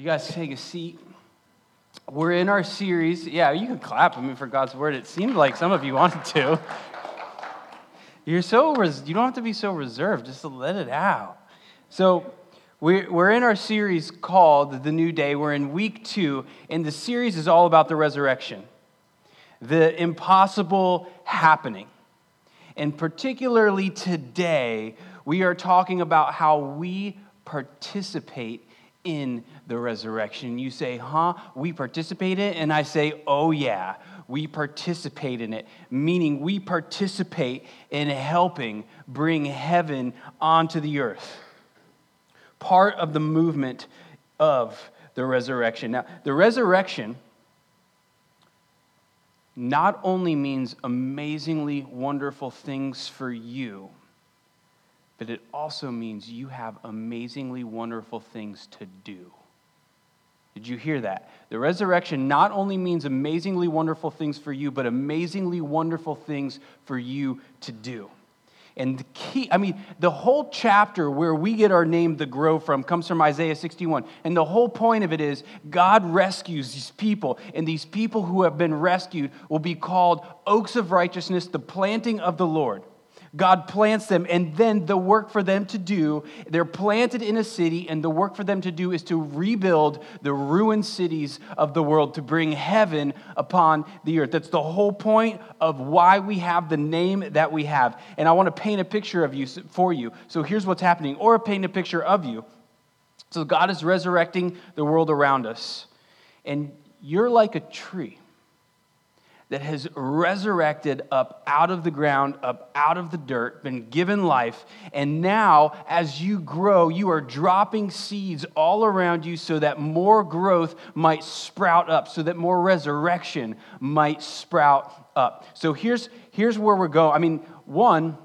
You guys take a seat. We're in our series. Yeah, you can clap. I mean, for God's word, it seemed like some of you wanted to. You're so res- you don't have to be so reserved. Just to let it out. So we're in our series called The New Day. We're in week two, and the series is all about the resurrection, the impossible happening. And particularly today, we are talking about how we participate in the resurrection. You say, huh? We participate in it? And I say, oh, yeah, we participate in it, meaning we participate in helping bring heaven onto the earth. Part of the movement of the resurrection. Now, the resurrection not only means amazingly wonderful things for you but it also means you have amazingly wonderful things to do. Did you hear that? The resurrection not only means amazingly wonderful things for you, but amazingly wonderful things for you to do. And the key, I mean, the whole chapter where we get our name, the Grove, from comes from Isaiah 61. And the whole point of it is God rescues these people, and these people who have been rescued will be called oaks of righteousness, the planting of the Lord. God plants them, and then the work for them to do, they're planted in a city, and the work for them to do is to rebuild the ruined cities of the world, to bring heaven upon the earth. That's the whole point of why we have the name that we have. And I want to paint a picture of you for you. So here's what's happening, or paint a picture of you. So God is resurrecting the world around us, and you're like a tree that has resurrected up out of the ground, up out of the dirt, been given life. And now, as you grow, you are dropping seeds all around you so that more growth might sprout up, so that more resurrection might sprout up. So here's, here's where we're going. I mean, one,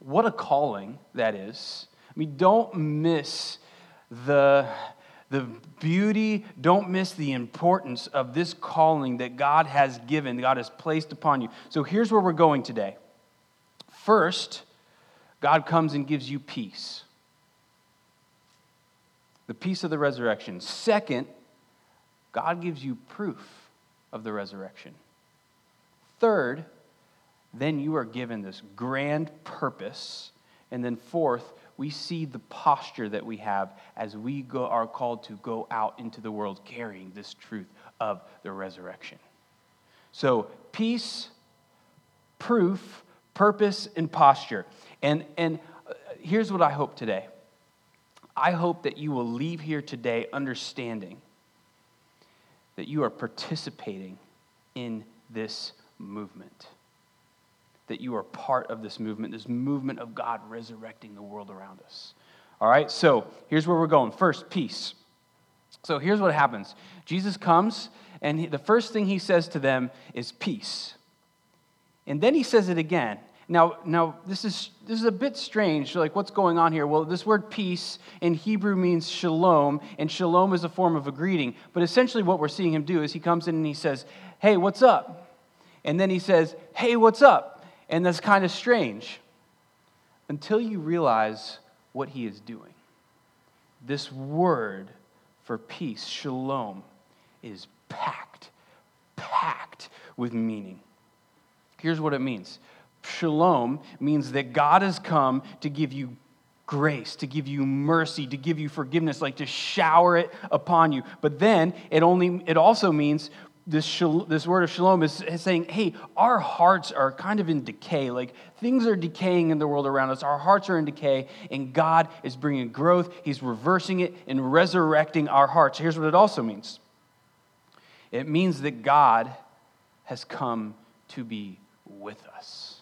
what a calling that is. I mean, don't miss the the beauty, don't miss the importance of this calling that God has given, God has placed upon you. So here's where we're going today. First, God comes and gives you peace the peace of the resurrection. Second, God gives you proof of the resurrection. Third, then you are given this grand purpose. And then fourth, we see the posture that we have as we go, are called to go out into the world carrying this truth of the resurrection. So, peace, proof, purpose, and posture. And, and uh, here's what I hope today I hope that you will leave here today understanding that you are participating in this movement that you are part of this movement, this movement of God resurrecting the world around us. All right, so here's where we're going. First, peace. So here's what happens Jesus comes, and he, the first thing he says to them is peace. And then he says it again. Now, now this, is, this is a bit strange. Like, what's going on here? Well, this word peace in Hebrew means shalom, and shalom is a form of a greeting. But essentially, what we're seeing him do is he comes in and he says, Hey, what's up? And then he says, Hey, what's up? And that's kind of strange until you realize what he is doing. This word for peace, shalom, is packed, packed with meaning. Here's what it means Shalom means that God has come to give you grace, to give you mercy, to give you forgiveness, like to shower it upon you. But then it only it also means this, shal- this word of shalom is, is saying, hey, our hearts are kind of in decay. Like things are decaying in the world around us. Our hearts are in decay, and God is bringing growth. He's reversing it and resurrecting our hearts. Here's what it also means it means that God has come to be with us,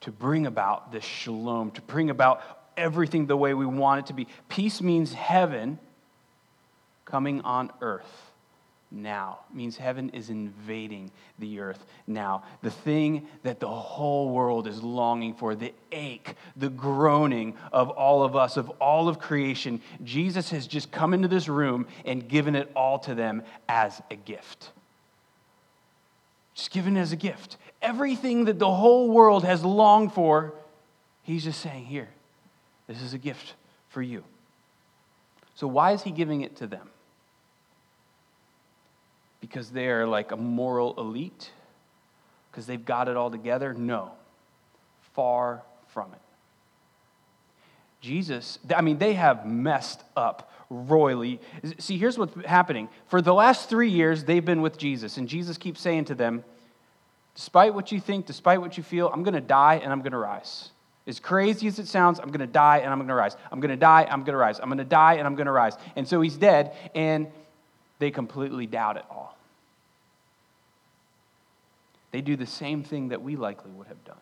to bring about this shalom, to bring about everything the way we want it to be. Peace means heaven coming on earth now means heaven is invading the earth now. The thing that the whole world is longing for, the ache, the groaning of all of us, of all of creation, Jesus has just come into this room and given it all to them as a gift. Just given as a gift. Everything that the whole world has longed for, he's just saying, Here, this is a gift for you. So, why is he giving it to them? Because they are like a moral elite, because they've got it all together. No, far from it. Jesus, I mean, they have messed up royally. See, here's what's happening. For the last three years, they've been with Jesus, and Jesus keeps saying to them, Despite what you think, despite what you feel, I'm going to die and I'm going to rise. As crazy as it sounds, I'm going to die and I'm going to rise. I'm going to die, I'm going to rise. I'm going to die and I'm going to rise. And so he's dead, and they completely doubt it all. They do the same thing that we likely would have done.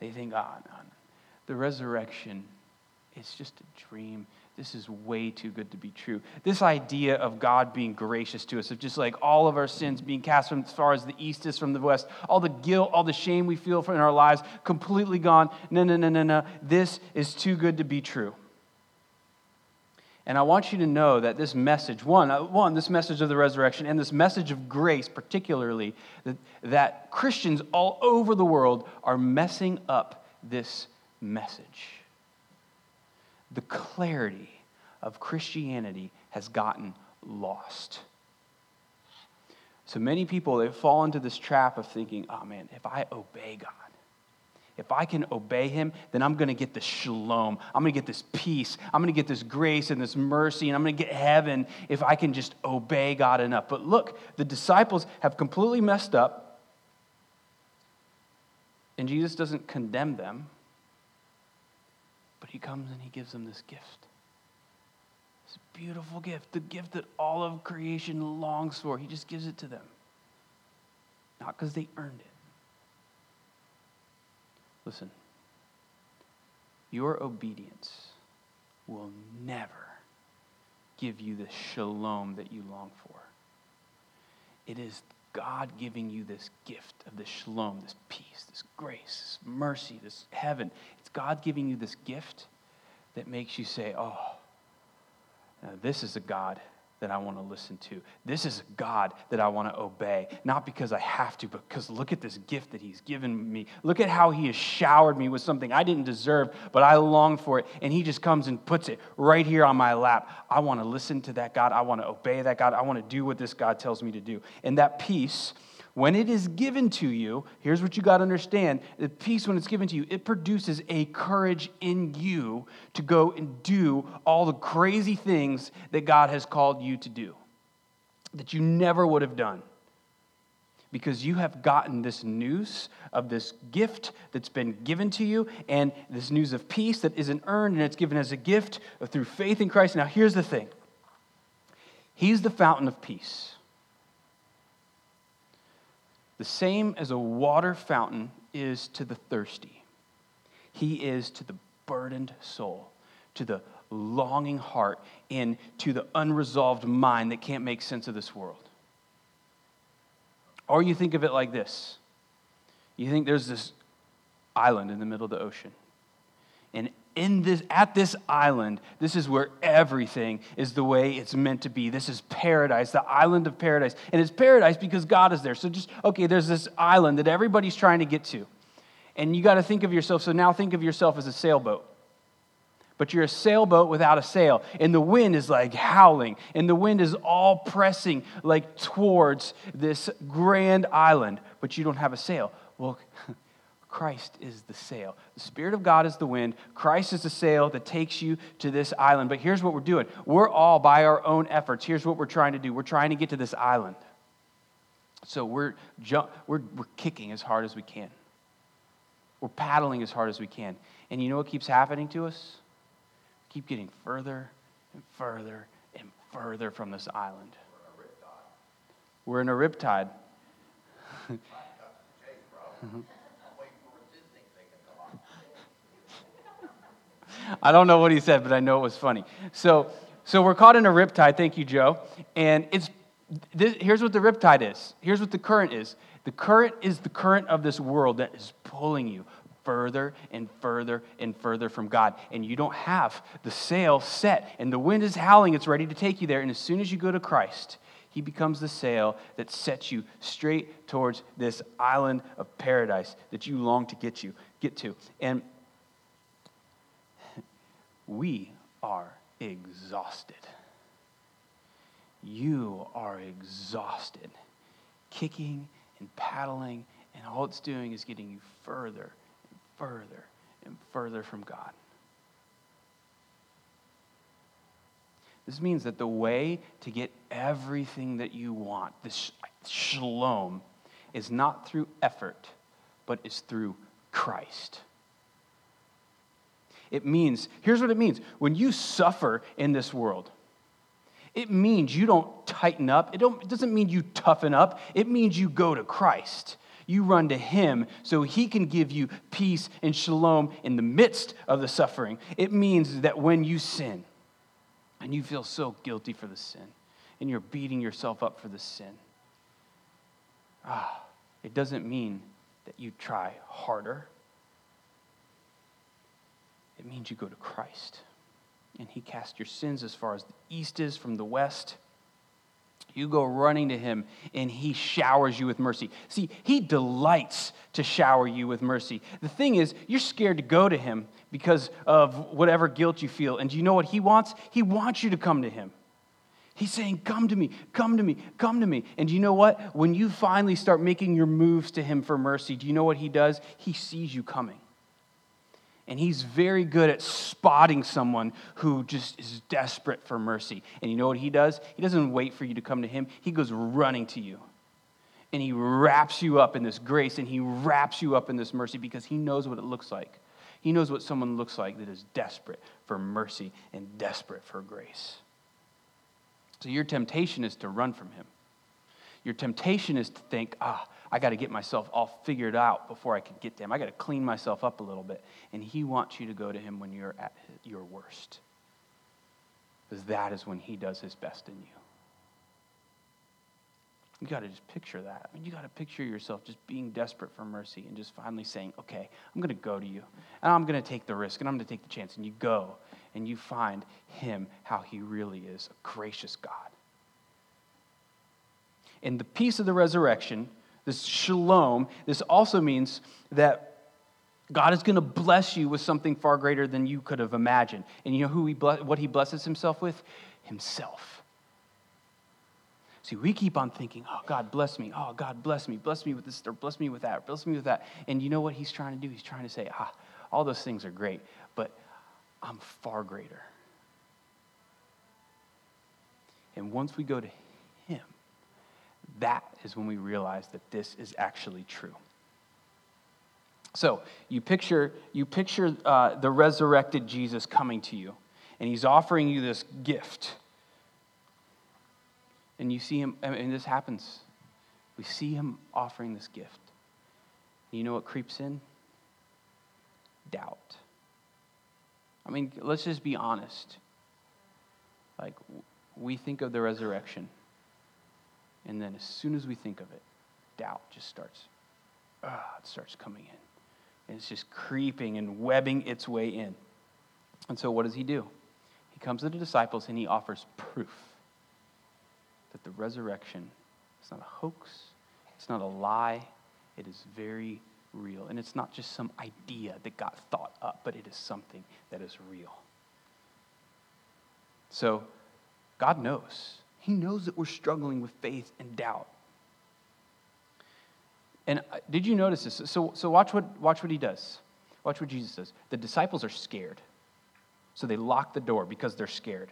They think, ah, oh, no, no. the resurrection is just a dream. This is way too good to be true. This idea of God being gracious to us, of just like all of our sins being cast from as far as the east is from the west, all the guilt, all the shame we feel in our lives completely gone. No, no, no, no, no. This is too good to be true. And I want you to know that this message, one, uh, one, this message of the resurrection and this message of grace, particularly, that, that Christians all over the world are messing up this message. The clarity of Christianity has gotten lost. So many people, they fall into this trap of thinking, oh man, if I obey God, if I can obey him, then I'm going to get this shalom. I'm going to get this peace. I'm going to get this grace and this mercy, and I'm going to get heaven if I can just obey God enough. But look, the disciples have completely messed up, and Jesus doesn't condemn them, but he comes and he gives them this gift. This beautiful gift, the gift that all of creation longs for. He just gives it to them. Not because they earned it Listen, your obedience will never give you the shalom that you long for. It is God giving you this gift of this shalom, this peace, this grace, this mercy, this heaven. It's God giving you this gift that makes you say, Oh, this is a God that I want to listen to. This is God that I want to obey, not because I have to, but because look at this gift that He's given me. Look at how He has showered me with something I didn't deserve, but I long for it. And He just comes and puts it right here on my lap. I want to listen to that God. I want to obey that God. I want to do what this God tells me to do. And that peace when it is given to you, here's what you got to understand the peace, when it's given to you, it produces a courage in you to go and do all the crazy things that God has called you to do that you never would have done. Because you have gotten this news of this gift that's been given to you, and this news of peace that isn't earned, and it's given as a gift through faith in Christ. Now, here's the thing He's the fountain of peace. The same as a water fountain is to the thirsty, He is to the burdened soul, to the longing heart, and to the unresolved mind that can't make sense of this world. Or you think of it like this you think there's this island in the middle of the ocean, and in this at this island this is where everything is the way it's meant to be. This is paradise the island of paradise. And it's paradise because god is there. So just okay there's this island that everybody's trying to get to. And you got to think of yourself so now think of yourself as a sailboat. But you're a sailboat without a sail. And the wind is like howling. And the wind is all pressing like towards this grand island. But you don't have a sail. Well Christ is the sail. The Spirit of God is the wind. Christ is the sail that takes you to this island. But here's what we're doing we're all, by our own efforts, here's what we're trying to do we're trying to get to this island. So we're, jump, we're, we're kicking as hard as we can, we're paddling as hard as we can. And you know what keeps happening to us? We keep getting further and further and further from this island. We're in a riptide. I don't know what he said, but I know it was funny. So, so we're caught in a riptide. Thank you, Joe. And it's this, here's what the riptide is. Here's what the current is. The current is the current of this world that is pulling you further and further and further from God. And you don't have the sail set, and the wind is howling. It's ready to take you there. And as soon as you go to Christ, he becomes the sail that sets you straight towards this island of paradise that you long to get you get to. And we are exhausted. you are exhausted, kicking and paddling, and all it's doing is getting you further and further and further from God. This means that the way to get everything that you want, this shalom, is not through effort, but is through Christ. It means, here's what it means when you suffer in this world, it means you don't tighten up. It, don't, it doesn't mean you toughen up. It means you go to Christ. You run to Him so He can give you peace and shalom in the midst of the suffering. It means that when you sin and you feel so guilty for the sin and you're beating yourself up for the sin, ah, it doesn't mean that you try harder. It means you go to Christ and he casts your sins as far as the east is from the west. You go running to him, and he showers you with mercy. See, he delights to shower you with mercy. The thing is, you're scared to go to him because of whatever guilt you feel. And do you know what he wants? He wants you to come to him. He's saying, Come to me, come to me, come to me. And do you know what? When you finally start making your moves to him for mercy, do you know what he does? He sees you coming. And he's very good at spotting someone who just is desperate for mercy. And you know what he does? He doesn't wait for you to come to him, he goes running to you. And he wraps you up in this grace and he wraps you up in this mercy because he knows what it looks like. He knows what someone looks like that is desperate for mercy and desperate for grace. So your temptation is to run from him. Your temptation is to think, ah, I got to get myself all figured out before I can get to him. I got to clean myself up a little bit. And he wants you to go to him when you're at your worst. Because that is when he does his best in you. You got to just picture that. I mean, you got to picture yourself just being desperate for mercy and just finally saying, okay, I'm going to go to you. And I'm going to take the risk and I'm going to take the chance. And you go and you find him how he really is a gracious God. And the peace of the resurrection this shalom, this also means that God is going to bless you with something far greater than you could have imagined. And you know who he what he blesses himself with? Himself. See, we keep on thinking, oh, God, bless me. Oh, God, bless me. Bless me with this, or bless me with that, bless me with that. And you know what he's trying to do? He's trying to say, ah, all those things are great, but I'm far greater. And once we go to that is when we realize that this is actually true. So you picture, you picture uh, the resurrected Jesus coming to you, and he's offering you this gift. And you see him, and this happens. We see him offering this gift. You know what creeps in? Doubt. I mean, let's just be honest. Like, we think of the resurrection and then as soon as we think of it, doubt just starts, ah, it starts coming in. And it's just creeping and webbing its way in. And so what does he do? He comes to the disciples and he offers proof that the resurrection is not a hoax, it's not a lie, it is very real. And it's not just some idea that got thought up, but it is something that is real. So God knows he knows that we're struggling with faith and doubt. And uh, did you notice this? So, so watch, what, watch what he does. Watch what Jesus does. The disciples are scared. So they lock the door because they're scared.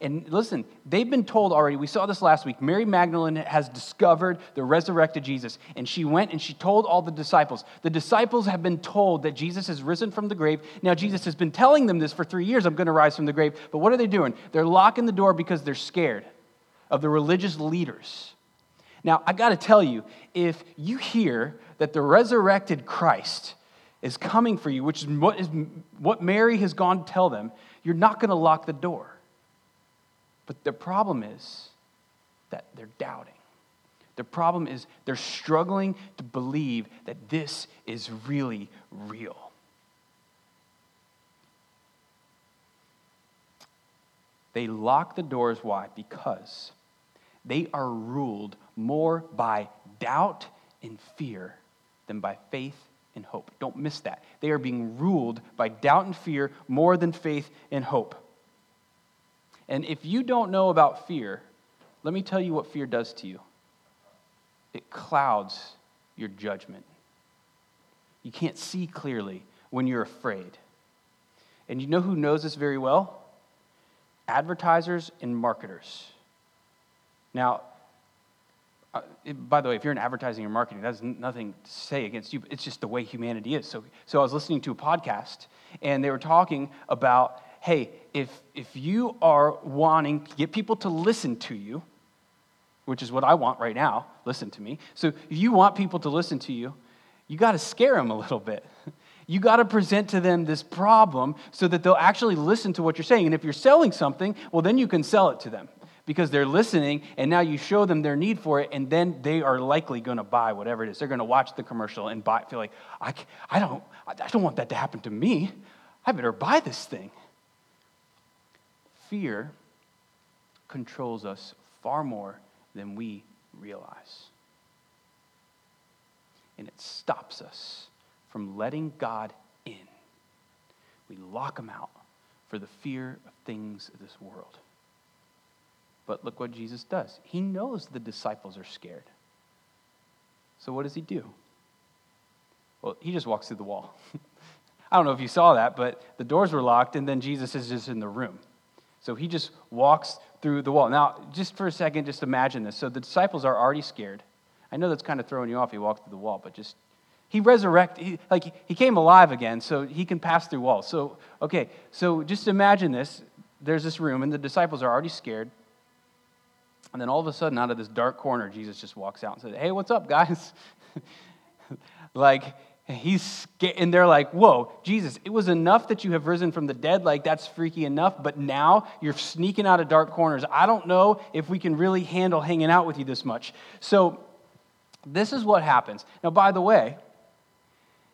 And listen, they've been told already, we saw this last week. Mary Magdalene has discovered the resurrected Jesus, and she went and she told all the disciples. The disciples have been told that Jesus has risen from the grave. Now, Jesus has been telling them this for three years I'm going to rise from the grave. But what are they doing? They're locking the door because they're scared of the religious leaders. Now, I got to tell you, if you hear that the resurrected Christ is coming for you, which is what, is what Mary has gone to tell them, you're not going to lock the door. But the problem is that they're doubting. The problem is they're struggling to believe that this is really real. They lock the doors. Why? Because they are ruled more by doubt and fear than by faith and hope. Don't miss that. They are being ruled by doubt and fear more than faith and hope. And if you don't know about fear, let me tell you what fear does to you it clouds your judgment. You can't see clearly when you're afraid. And you know who knows this very well? Advertisers and marketers. Now, uh, by the way, if you're in advertising or marketing, that's nothing to say against you. It's just the way humanity is. So, so I was listening to a podcast, and they were talking about, hey, if if you are wanting to get people to listen to you, which is what I want right now, listen to me. So if you want people to listen to you, you got to scare them a little bit. You got to present to them this problem so that they'll actually listen to what you're saying. And if you're selling something, well, then you can sell it to them because they're listening and now you show them their need for it and then they are likely going to buy whatever it is they're going to watch the commercial and buy feel like I, I, don't, I don't want that to happen to me i better buy this thing fear controls us far more than we realize and it stops us from letting god in we lock him out for the fear of things of this world but look what Jesus does. He knows the disciples are scared. So what does he do? Well, he just walks through the wall. I don't know if you saw that, but the doors were locked, and then Jesus is just in the room. So he just walks through the wall. Now, just for a second, just imagine this. So the disciples are already scared. I know that's kind of throwing you off. He walked through the wall, but just he resurrected, he, like he came alive again, so he can pass through walls. So okay, so just imagine this. There's this room, and the disciples are already scared. And then all of a sudden, out of this dark corner, Jesus just walks out and says, Hey, what's up, guys? like, he's and they're like, Whoa, Jesus, it was enough that you have risen from the dead. Like, that's freaky enough. But now you're sneaking out of dark corners. I don't know if we can really handle hanging out with you this much. So, this is what happens. Now, by the way,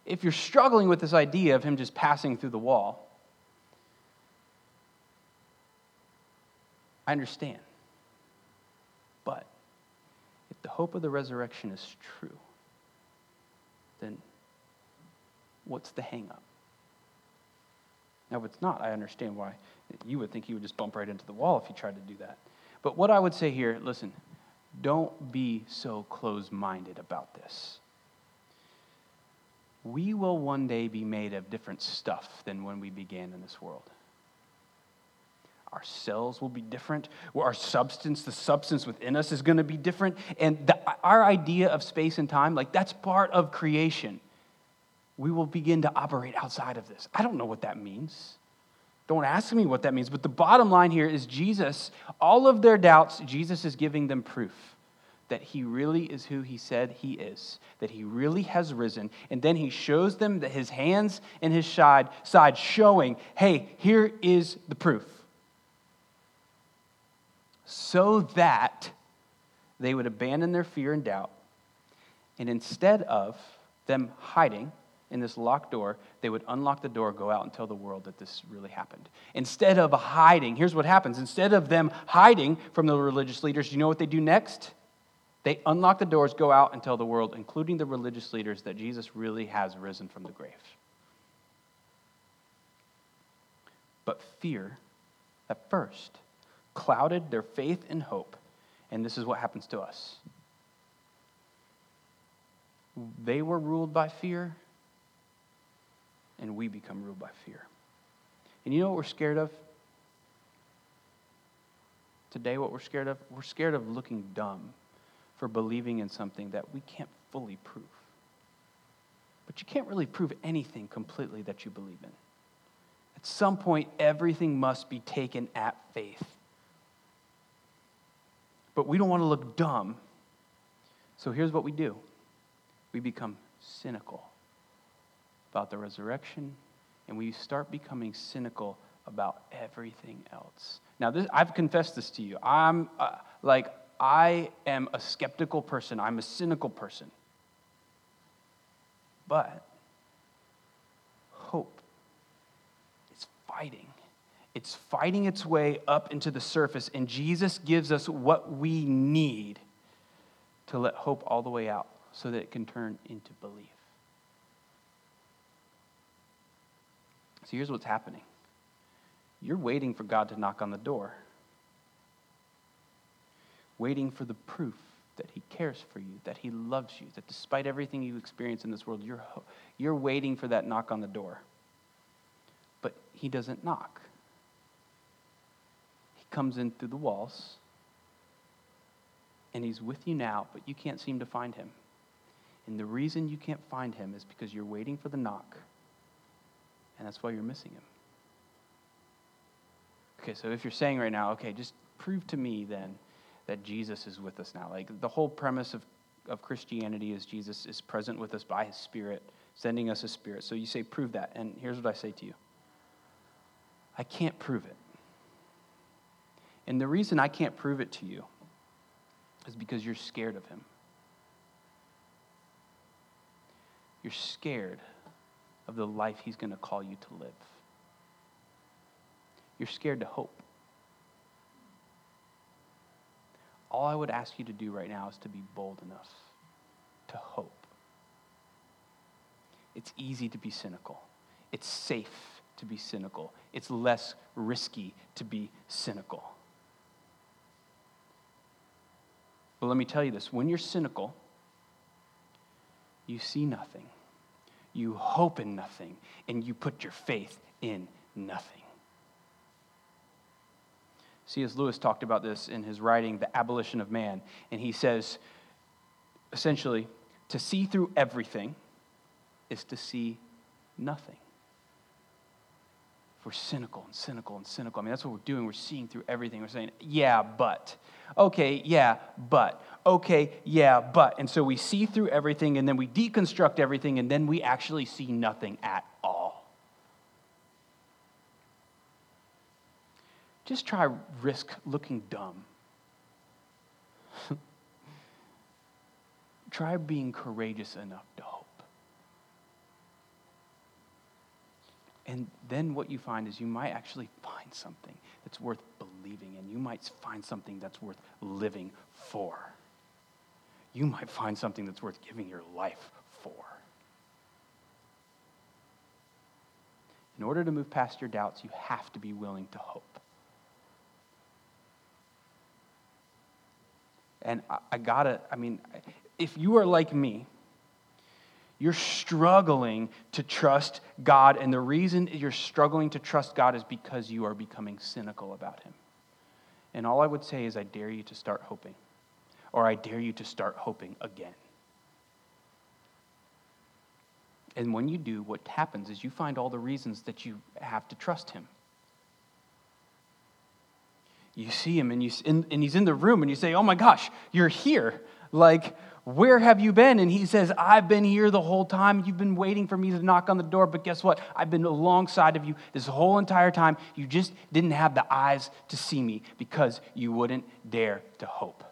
if you're struggling with this idea of him just passing through the wall, I understand. But if the hope of the resurrection is true, then what's the hang up? Now, if it's not, I understand why you would think he would just bump right into the wall if he tried to do that. But what I would say here, listen, don't be so close minded about this. We will one day be made of different stuff than when we began in this world. Our cells will be different. Our substance, the substance within us, is going to be different. And the, our idea of space and time, like that's part of creation. We will begin to operate outside of this. I don't know what that means. Don't ask me what that means. But the bottom line here is Jesus, all of their doubts, Jesus is giving them proof that he really is who he said he is, that he really has risen. And then he shows them that his hands and his side, side showing, hey, here is the proof so that they would abandon their fear and doubt. And instead of them hiding in this locked door, they would unlock the door, go out and tell the world that this really happened. Instead of hiding, here's what happens. Instead of them hiding from the religious leaders, you know what they do next? They unlock the doors, go out and tell the world, including the religious leaders, that Jesus really has risen from the grave. But fear, at first, clouded their faith and hope. And this is what happens to us. They were ruled by fear, and we become ruled by fear. And you know what we're scared of? Today, what we're scared of? We're scared of looking dumb for believing in something that we can't fully prove. But you can't really prove anything completely that you believe in. At some point, everything must be taken at faith. But we don't want to look dumb. So here's what we do we become cynical about the resurrection, and we start becoming cynical about everything else. Now, this, I've confessed this to you. I'm uh, like, I am a skeptical person, I'm a cynical person. But hope is fighting it's fighting its way up into the surface, and Jesus gives us what we need to let hope all the way out so that it can turn into belief. So here's what's happening you're waiting for God to knock on the door. waiting for the proof that He cares for you, that He loves you, that despite everything you experience in this world, you're, you're waiting for that knock on the door. But He doesn't knock, He comes in through the walls, and He's with you now, but you can't seem to find Him. And the reason you can't find Him is because you're waiting for the knock, and that's why you're missing Him. Okay, so if you're saying right now, okay, just prove to me then that Jesus is with us now. Like the whole premise of, of Christianity is Jesus is present with us by his Spirit, sending us a Spirit. So you say, prove that. And here's what I say to you I can't prove it. And the reason I can't prove it to you is because you're scared of him. You're scared of the life he's going to call you to live. You're scared to hope. all I would ask you to do right now is to be bold enough to hope. It's easy to be cynical, it's safe to be cynical, it's less risky to be cynical. But let me tell you this when you're cynical, you see nothing, you hope in nothing, and you put your faith in nothing. C.S. Lewis talked about this in his writing, The Abolition of Man. And he says, essentially, to see through everything is to see nothing. We're cynical and cynical and cynical, I mean, that's what we're doing. We're seeing through everything. We're saying, yeah, but. Okay, yeah, but. Okay, yeah, but. And so we see through everything and then we deconstruct everything and then we actually see nothing at all. just try risk looking dumb. try being courageous enough to hope. And then what you find is you might actually find something that's worth believing in. You might find something that's worth living for. You might find something that's worth giving your life for. In order to move past your doubts, you have to be willing to hope. And I, I gotta, I mean, if you are like me, you're struggling to trust God, and the reason you're struggling to trust God is because you are becoming cynical about Him. And all I would say is, I dare you to start hoping, or I dare you to start hoping again. And when you do, what happens is you find all the reasons that you have to trust Him you see him and, you, and, and he's in the room and you say, Oh my gosh, you're here. Like, where have you been? And he says, I've been here the whole time. You've been waiting for me to knock on the door, but guess what? I've been alongside of you this whole entire time. You just didn't have the eyes to see me because you wouldn't dare to hope.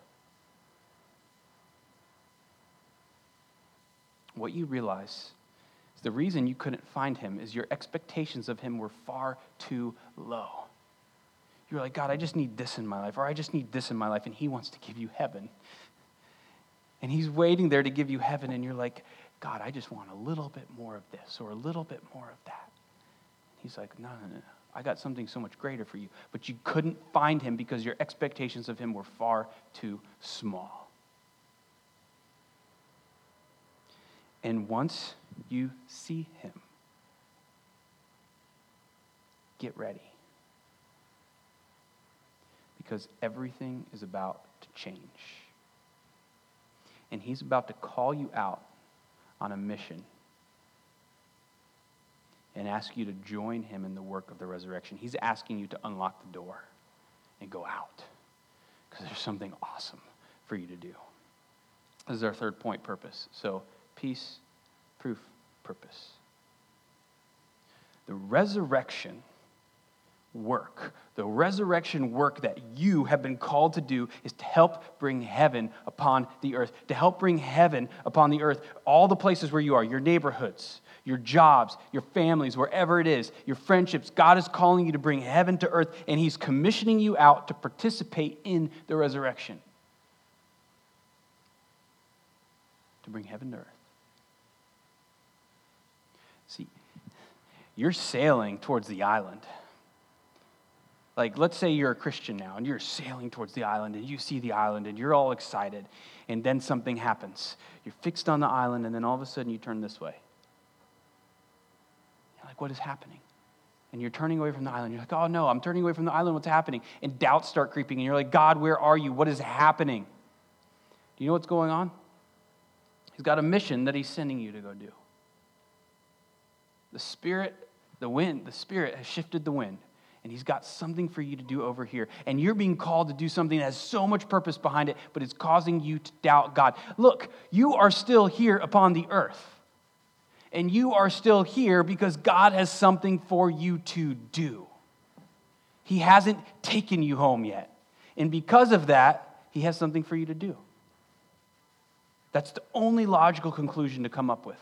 What you realize is the reason you couldn't find him is your expectations of him were far too low. You're like, God, I just need this in my life, or I just need this in my life, and He wants to give you heaven. And He's waiting there to give you heaven, and you're like, God, I just want a little bit more of this, or a little bit more of that. He's like, no, no, no. I got something so much greater for you. But you couldn't find him because your expectations of him were far too small. And once you see him, get ready because everything is about to change. And He's about to call you out on a mission and ask you to join Him in the work of the resurrection. He's asking you to unlock the door and go out because there's something awesome for you to do. This is our third point purpose. So, peace, proof, purpose. The resurrection work, the resurrection work that you have been called to do is to help bring heaven upon the earth, to help bring heaven upon the earth, all the places where you are, your neighborhoods, your jobs, your families, wherever it is, your friendships. God is calling you to bring heaven to earth, and He's commissioning you out to participate in the resurrection. To bring heaven to earth. See, you're sailing towards the island. Like, let's say you're a Christian now and you're sailing towards the island and you see the island and you're all excited, and then something happens. You're fixed on the island, and then all of a sudden you turn this way. You're like, what is happening? And you're turning away from the island. You're like, oh no, I'm turning away from the island. What's happening? And doubts start creeping, and you're like, God, where are you? What is happening? Do you know what's going on? He's got a mission that he's sending you to go do. The Spirit, the wind, the Spirit has shifted the wind and he's got something for you to do over here. And you're being called to do something that has so much purpose behind it, but it's causing you to doubt God. Look, you are still here upon the earth. And you are still here because God has something for you to do. He hasn't taken you home yet. And because of that, he has something for you to do. That's the only logical conclusion to come up with.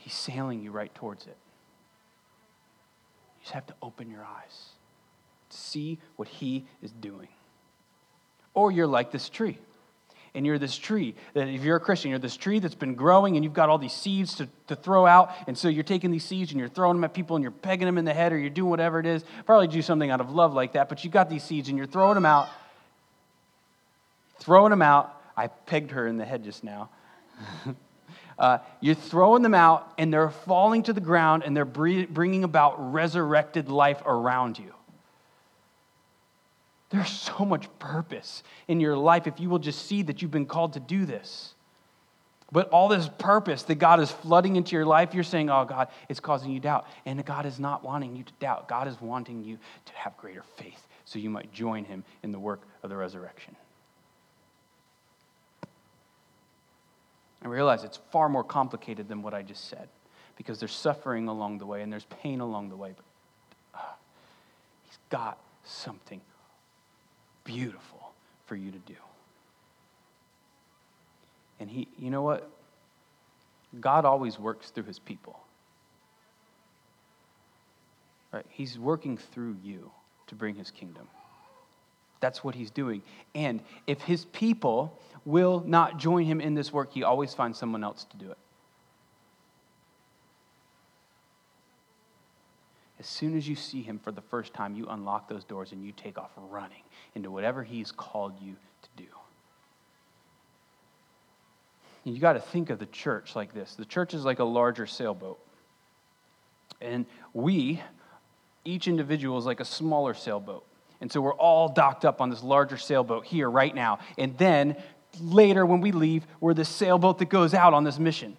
He's sailing you right towards it. You just have to open your eyes to see what He is doing. Or you're like this tree. And you're this tree that, if you're a Christian, you're this tree that's been growing and you've got all these seeds to, to throw out. And so you're taking these seeds and you're throwing them at people and you're pegging them in the head or you're doing whatever it is. Probably do something out of love like that. But you got these seeds and you're throwing them out. Throwing them out. I pegged her in the head just now. Uh, you're throwing them out, and they're falling to the ground, and they're bringing about resurrected life around you. There's so much purpose in your life if you will just see that you've been called to do this. But all this purpose that God is flooding into your life, you're saying, oh, God, it's causing you doubt. And God is not wanting you to doubt. God is wanting you to have greater faith so you might join Him in the work of the resurrection. I realize it's far more complicated than what I just said because there's suffering along the way and there's pain along the way. But uh, He's got something beautiful for you to do. And He, you know what? God always works through His people. Right? He's working through you to bring His kingdom. That's what He's doing. And if His people will not join him in this work, he always finds someone else to do it. As soon as you see him for the first time, you unlock those doors and you take off running into whatever he's called you to do. And you got to think of the church like this the church is like a larger sailboat. And we, each individual, is like a smaller sailboat. And so we're all docked up on this larger sailboat here right now. And then later when we leave, we're the sailboat that goes out on this mission.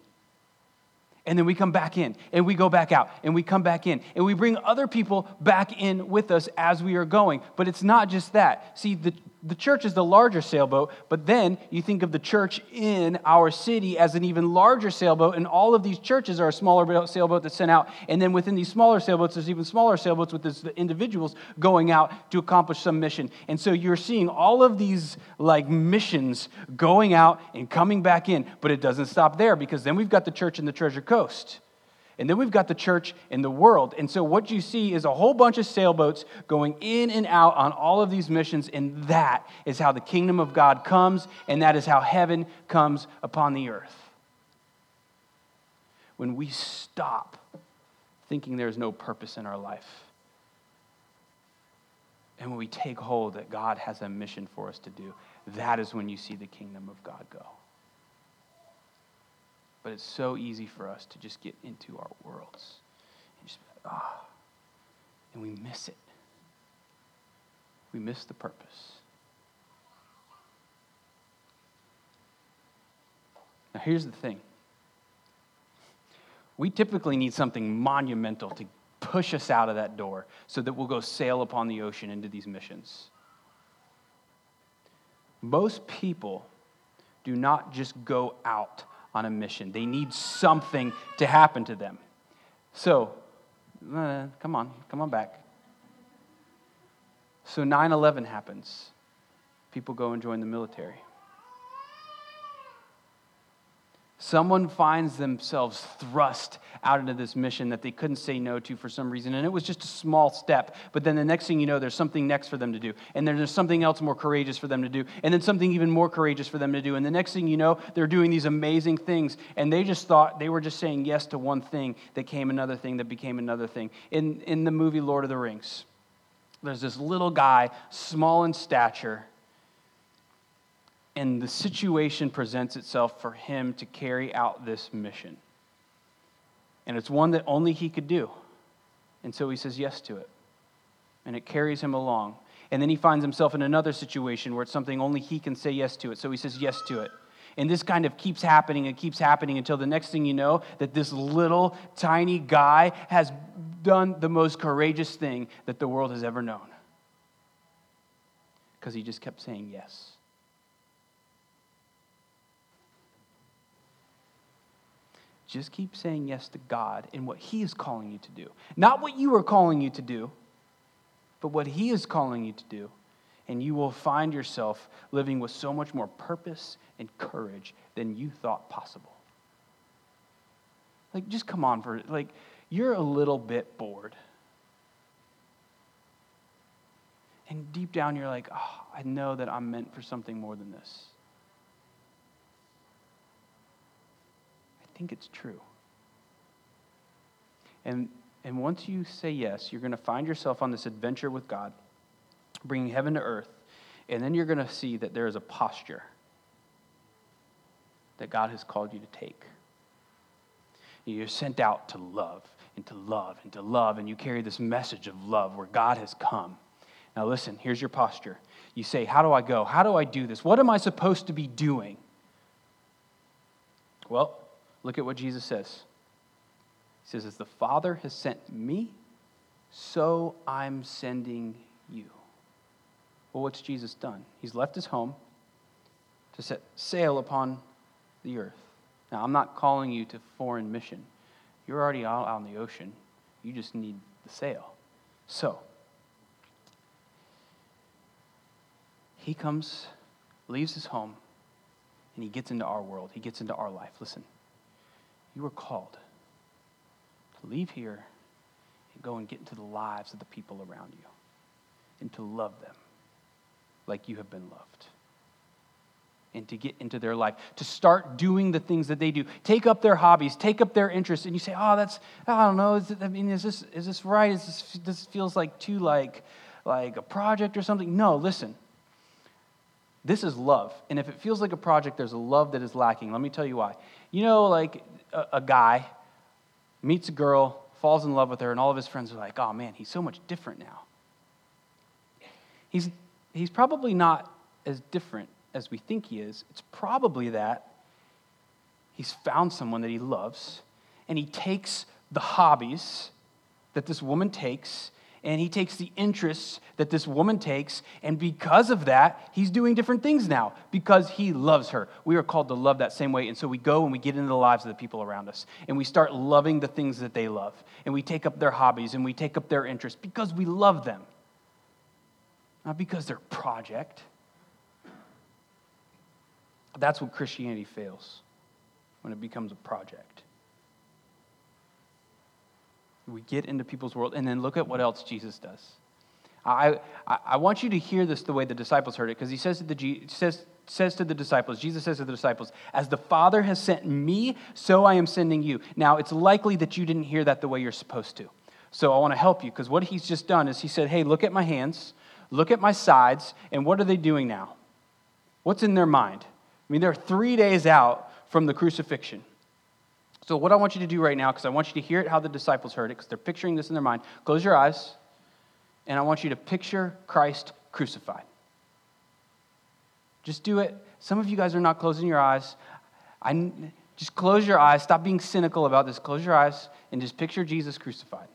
And then we come back in, and we go back out, and we come back in, and we bring other people back in with us as we are going. But it's not just that. See, the, the church is the larger sailboat, but then you think of the church in our city as an even larger sailboat, and all of these churches are a smaller sailboat that's sent out. And then within these smaller sailboats, there's even smaller sailboats with the individuals going out to accomplish some mission. And so you're seeing all of these like missions going out and coming back in, but it doesn't stop there because then we've got the church in the Treasure Coast. And then we've got the church in the world. And so what you see is a whole bunch of sailboats going in and out on all of these missions. And that is how the kingdom of God comes, and that is how heaven comes upon the earth. When we stop thinking there's no purpose in our life, and when we take hold that God has a mission for us to do, that is when you see the kingdom of God go. But it's so easy for us to just get into our worlds and just, ah, oh, and we miss it. We miss the purpose. Now, here's the thing we typically need something monumental to push us out of that door so that we'll go sail upon the ocean into these missions. Most people do not just go out on a mission. They need something to happen to them. So, uh, come on, come on back. So 9 11 happens. People go and join the military. Someone finds themselves thrust out into this mission that they couldn't say no to for some reason. And it was just a small step. But then the next thing you know, there's something next for them to do. And then there's something else more courageous for them to do. And then something even more courageous for them to do. And the next thing you know, they're doing these amazing things. And they just thought they were just saying yes to one thing that came another thing that became another thing. In, in the movie Lord of the Rings, there's this little guy, small in stature and the situation presents itself for him to carry out this mission. And it's one that only he could do. And so he says yes to it. And it carries him along. And then he finds himself in another situation where it's something only he can say yes to it. So he says yes to it. And this kind of keeps happening and keeps happening until the next thing you know, that this little tiny guy has done the most courageous thing that the world has ever known. Because he just kept saying yes. Just keep saying yes to God and what He is calling you to do. Not what you are calling you to do, but what He is calling you to do. And you will find yourself living with so much more purpose and courage than you thought possible. Like, just come on for it. like, you're a little bit bored. And deep down, you're like, oh, I know that I'm meant for something more than this. Think it's true. And, and once you say yes, you're going to find yourself on this adventure with God, bringing heaven to earth, and then you're going to see that there is a posture that God has called you to take. You're sent out to love and to love and to love, and you carry this message of love where God has come. Now, listen, here's your posture. You say, How do I go? How do I do this? What am I supposed to be doing? Well, Look at what Jesus says. He says, As the Father has sent me, so I'm sending you. Well, what's Jesus done? He's left his home to set sail upon the earth. Now, I'm not calling you to foreign mission. You're already out on the ocean. You just need the sail. So, he comes, leaves his home, and he gets into our world. He gets into our life. Listen. You are called to leave here and go and get into the lives of the people around you and to love them like you have been loved. And to get into their life, to start doing the things that they do. Take up their hobbies, take up their interests, and you say, "Oh, that's I don't know. Is it, I mean, is this is this right? Is this this feels like too like like a project or something?" No, listen. This is love. And if it feels like a project, there's a love that is lacking. Let me tell you why. You know, like a, guy meets a girl, falls in love with her, and all of his friends are like, oh man, he's so much different now. He's, he's probably not as different as we think he is. It's probably that he's found someone that he loves, and he takes the hobbies that this woman takes and he takes the interests that this woman takes, and because of that, he's doing different things now because he loves her. We are called to love that same way, and so we go and we get into the lives of the people around us, and we start loving the things that they love, and we take up their hobbies and we take up their interests because we love them, not because they're project. That's what Christianity fails when it becomes a project. We get into people's world, and then look at what else Jesus does. I, I, want you to hear this the way the disciples heard it, because he says to, the, says, says to the disciples, Jesus says to the disciples, As the Father has sent me, so I am sending you. Now, it's likely that you didn't hear that the way you're supposed to. So I want to help you, because what he's just done is he said, Hey, look at my hands, look at my sides, and what are they doing now? What's in their mind? I mean, they're three days out from the crucifixion. So, what I want you to do right now, because I want you to hear it how the disciples heard it, because they're picturing this in their mind, close your eyes, and I want you to picture Christ crucified. Just do it. Some of you guys are not closing your eyes. I, just close your eyes. Stop being cynical about this. Close your eyes and just picture Jesus crucified.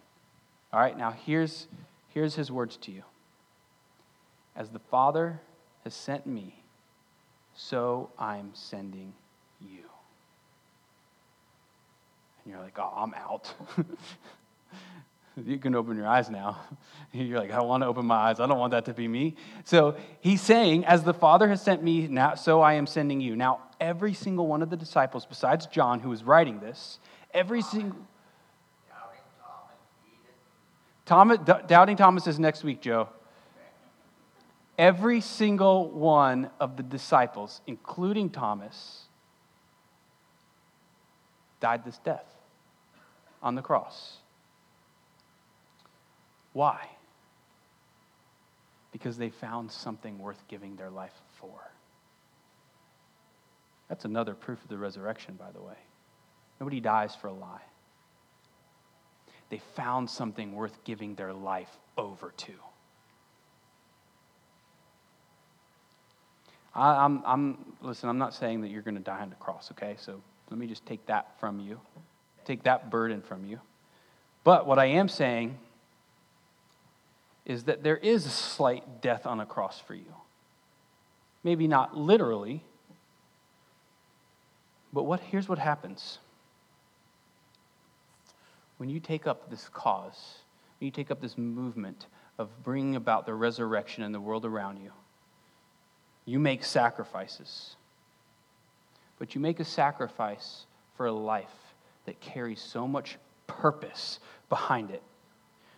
All right, now here's, here's his words to you As the Father has sent me, so I'm sending you and you're like, oh, I'm out. You can open your eyes now. You're like, I want to open my eyes. I don't want that to be me. So he's saying, As the Father has sent me, now, so I am sending you. Now, every single one of the disciples, besides John, who is writing this, every single. Thomas, Doubting Thomas is next week, Joe. Every single one of the disciples, including Thomas, died this death on the cross. Why? Because they found something worth giving their life for. That's another proof of the resurrection, by the way. Nobody dies for a lie. They found something worth giving their life over to. I, am I'm, I'm, listen, I'm not saying that you're going to die on the cross, okay? So let me just take that from you, take that burden from you. But what I am saying is that there is a slight death on a cross for you. Maybe not literally, but what, here's what happens. When you take up this cause, when you take up this movement of bringing about the resurrection in the world around you, you make sacrifices. But you make a sacrifice for a life that carries so much purpose behind it.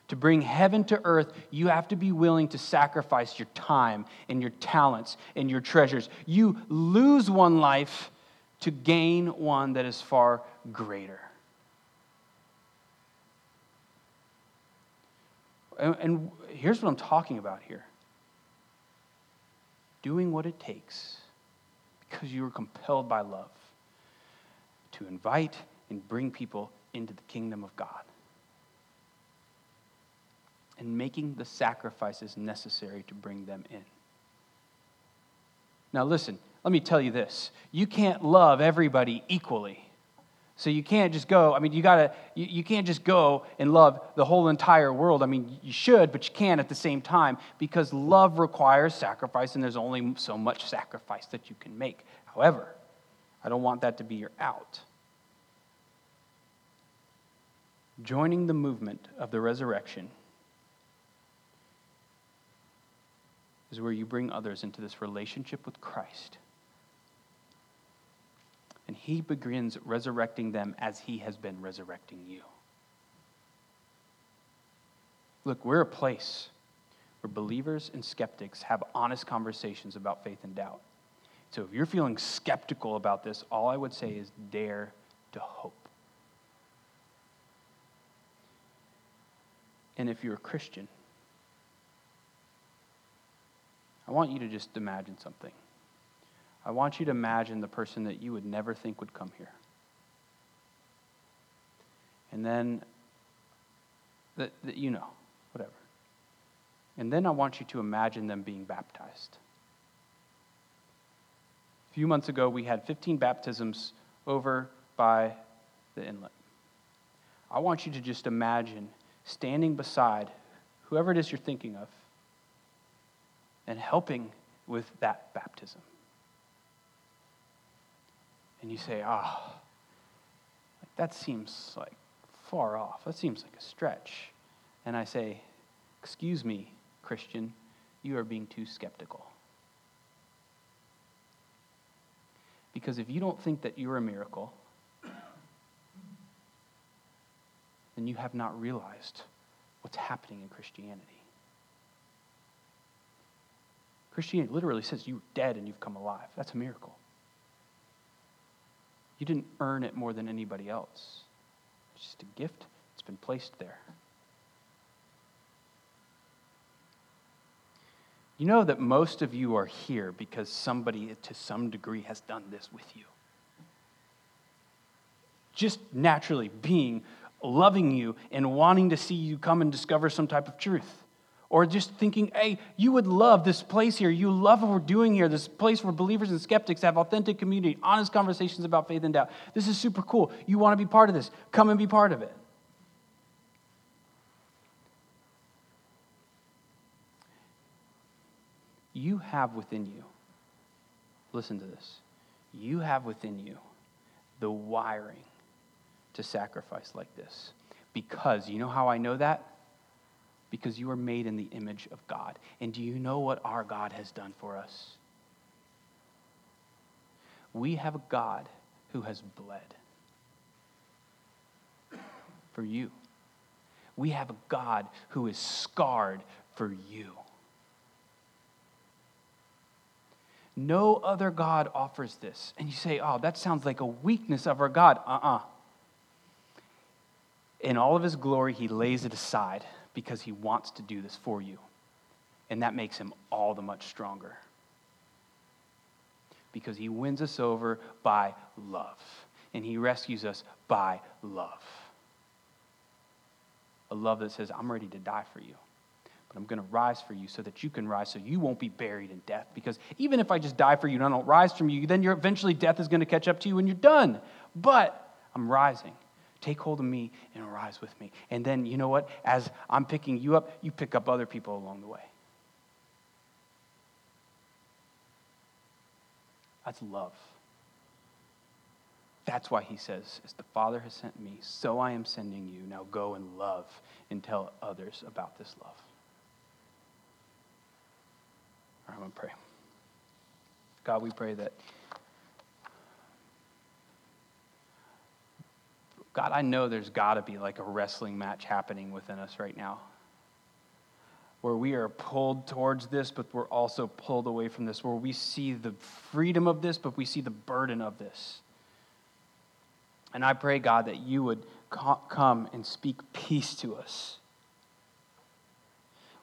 To bring heaven to earth, you have to be willing to sacrifice your time and your talents and your treasures. You lose one life to gain one that is far greater. And, here's what I'm talking about here doing what it takes because you are compelled by love to invite and bring people into the kingdom of God. And making the sacrifices necessary to bring them in. Now, listen, let me tell you this you can't love everybody equally. So you can't just go, I mean, you gotta, you, you can't just go and love the whole entire world. I mean, you should, but you can't at the same time because love requires sacrifice and there's only so much sacrifice that you can make. However, I don't want that to be your out. Joining the movement of the resurrection is where you bring others into this relationship with Christ and he begins resurrecting them as he has been resurrecting you. Look, we're a place where believers and skeptics have honest conversations about faith and doubt. So if you're feeling skeptical about this, all I would say is dare to hope. And if you're a Christian, I want you to just imagine something. I want you to imagine the person that you would never think would come here. And then, that, that you know, whatever. And then I want you to imagine them being baptized. A few months ago, we had 15 baptisms over by the inlet. I want you to just imagine standing beside whoever it is you're thinking of and helping with that baptism and you say, ah, oh, that seems like far off. That seems like a stretch. And I say, excuse me, Christian, you are being too skeptical. Because if you don't think that you're a miracle, then you have not realized what's happening in Christianity. Christianity literally says you're dead and you've come alive. That's a miracle. You didn't earn it more than anybody else. It's just a gift, it's been placed there. You know that most of you are here because somebody, to some degree, has done this with you. Just naturally being, loving you, and wanting to see you come and discover some type of truth. Or just thinking, hey, you would love this place here. You love what we're doing here, this place where believers and skeptics have authentic community, honest conversations about faith and doubt. This is super cool. You want to be part of this. Come and be part of it. You have within you, listen to this, you have within you the wiring to sacrifice like this. Because, you know how I know that? Because you are made in the image of God. And do you know what our God has done for us? We have a God who has bled for you. We have a God who is scarred for you. No other God offers this. And you say, oh, that sounds like a weakness of our God. Uh uh In all of his glory, he lays it aside because he wants to do this for you. And that makes him all the much stronger. Because he wins us over by love, and he rescues us by love. A love that says, I'm ready to die for you but I'm going to rise for you so that you can rise so you won't be buried in death. Because even if I just die for you and I don't rise from you, then you're, eventually death is going to catch up to you and you're done. But I'm rising. Take hold of me and rise with me. And then, you know what? As I'm picking you up, you pick up other people along the way. That's love. That's why he says, As the Father has sent me, so I am sending you. Now go and love and tell others about this love. I'm going to pray. God, we pray that. God, I know there's got to be like a wrestling match happening within us right now. Where we are pulled towards this, but we're also pulled away from this, where we see the freedom of this, but we see the burden of this. And I pray, God, that you would come and speak peace to us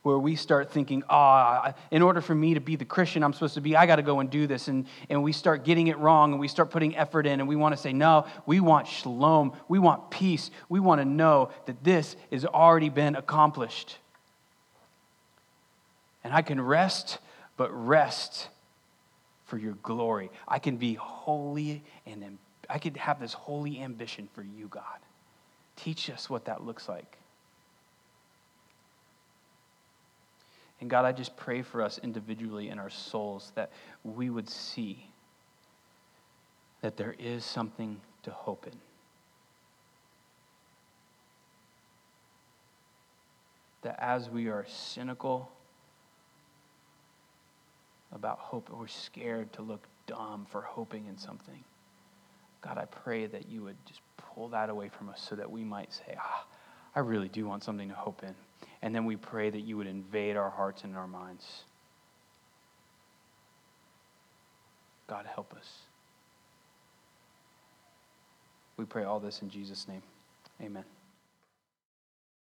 where we start thinking, ah, oh, in order for me to be the Christian I'm supposed to be, I got to go and do this. And, and we start getting it wrong and we start putting effort in and we want to say, no, we want shalom. We want peace. We want to know that this has already been accomplished. And I can rest, but rest for your glory. I can be holy and I could have this holy ambition for you, God. Teach us what that looks like. And God, I just pray for us individually in our souls that we would see that there is something to hope in. That as we are cynical about hope, we're scared to look dumb for hoping in something. God, I pray that you would just pull that away from us so that we might say, ah, I really do want something to hope in. And then we pray that you would invade our hearts and our minds. God, help us. We pray all this in Jesus' name. Amen.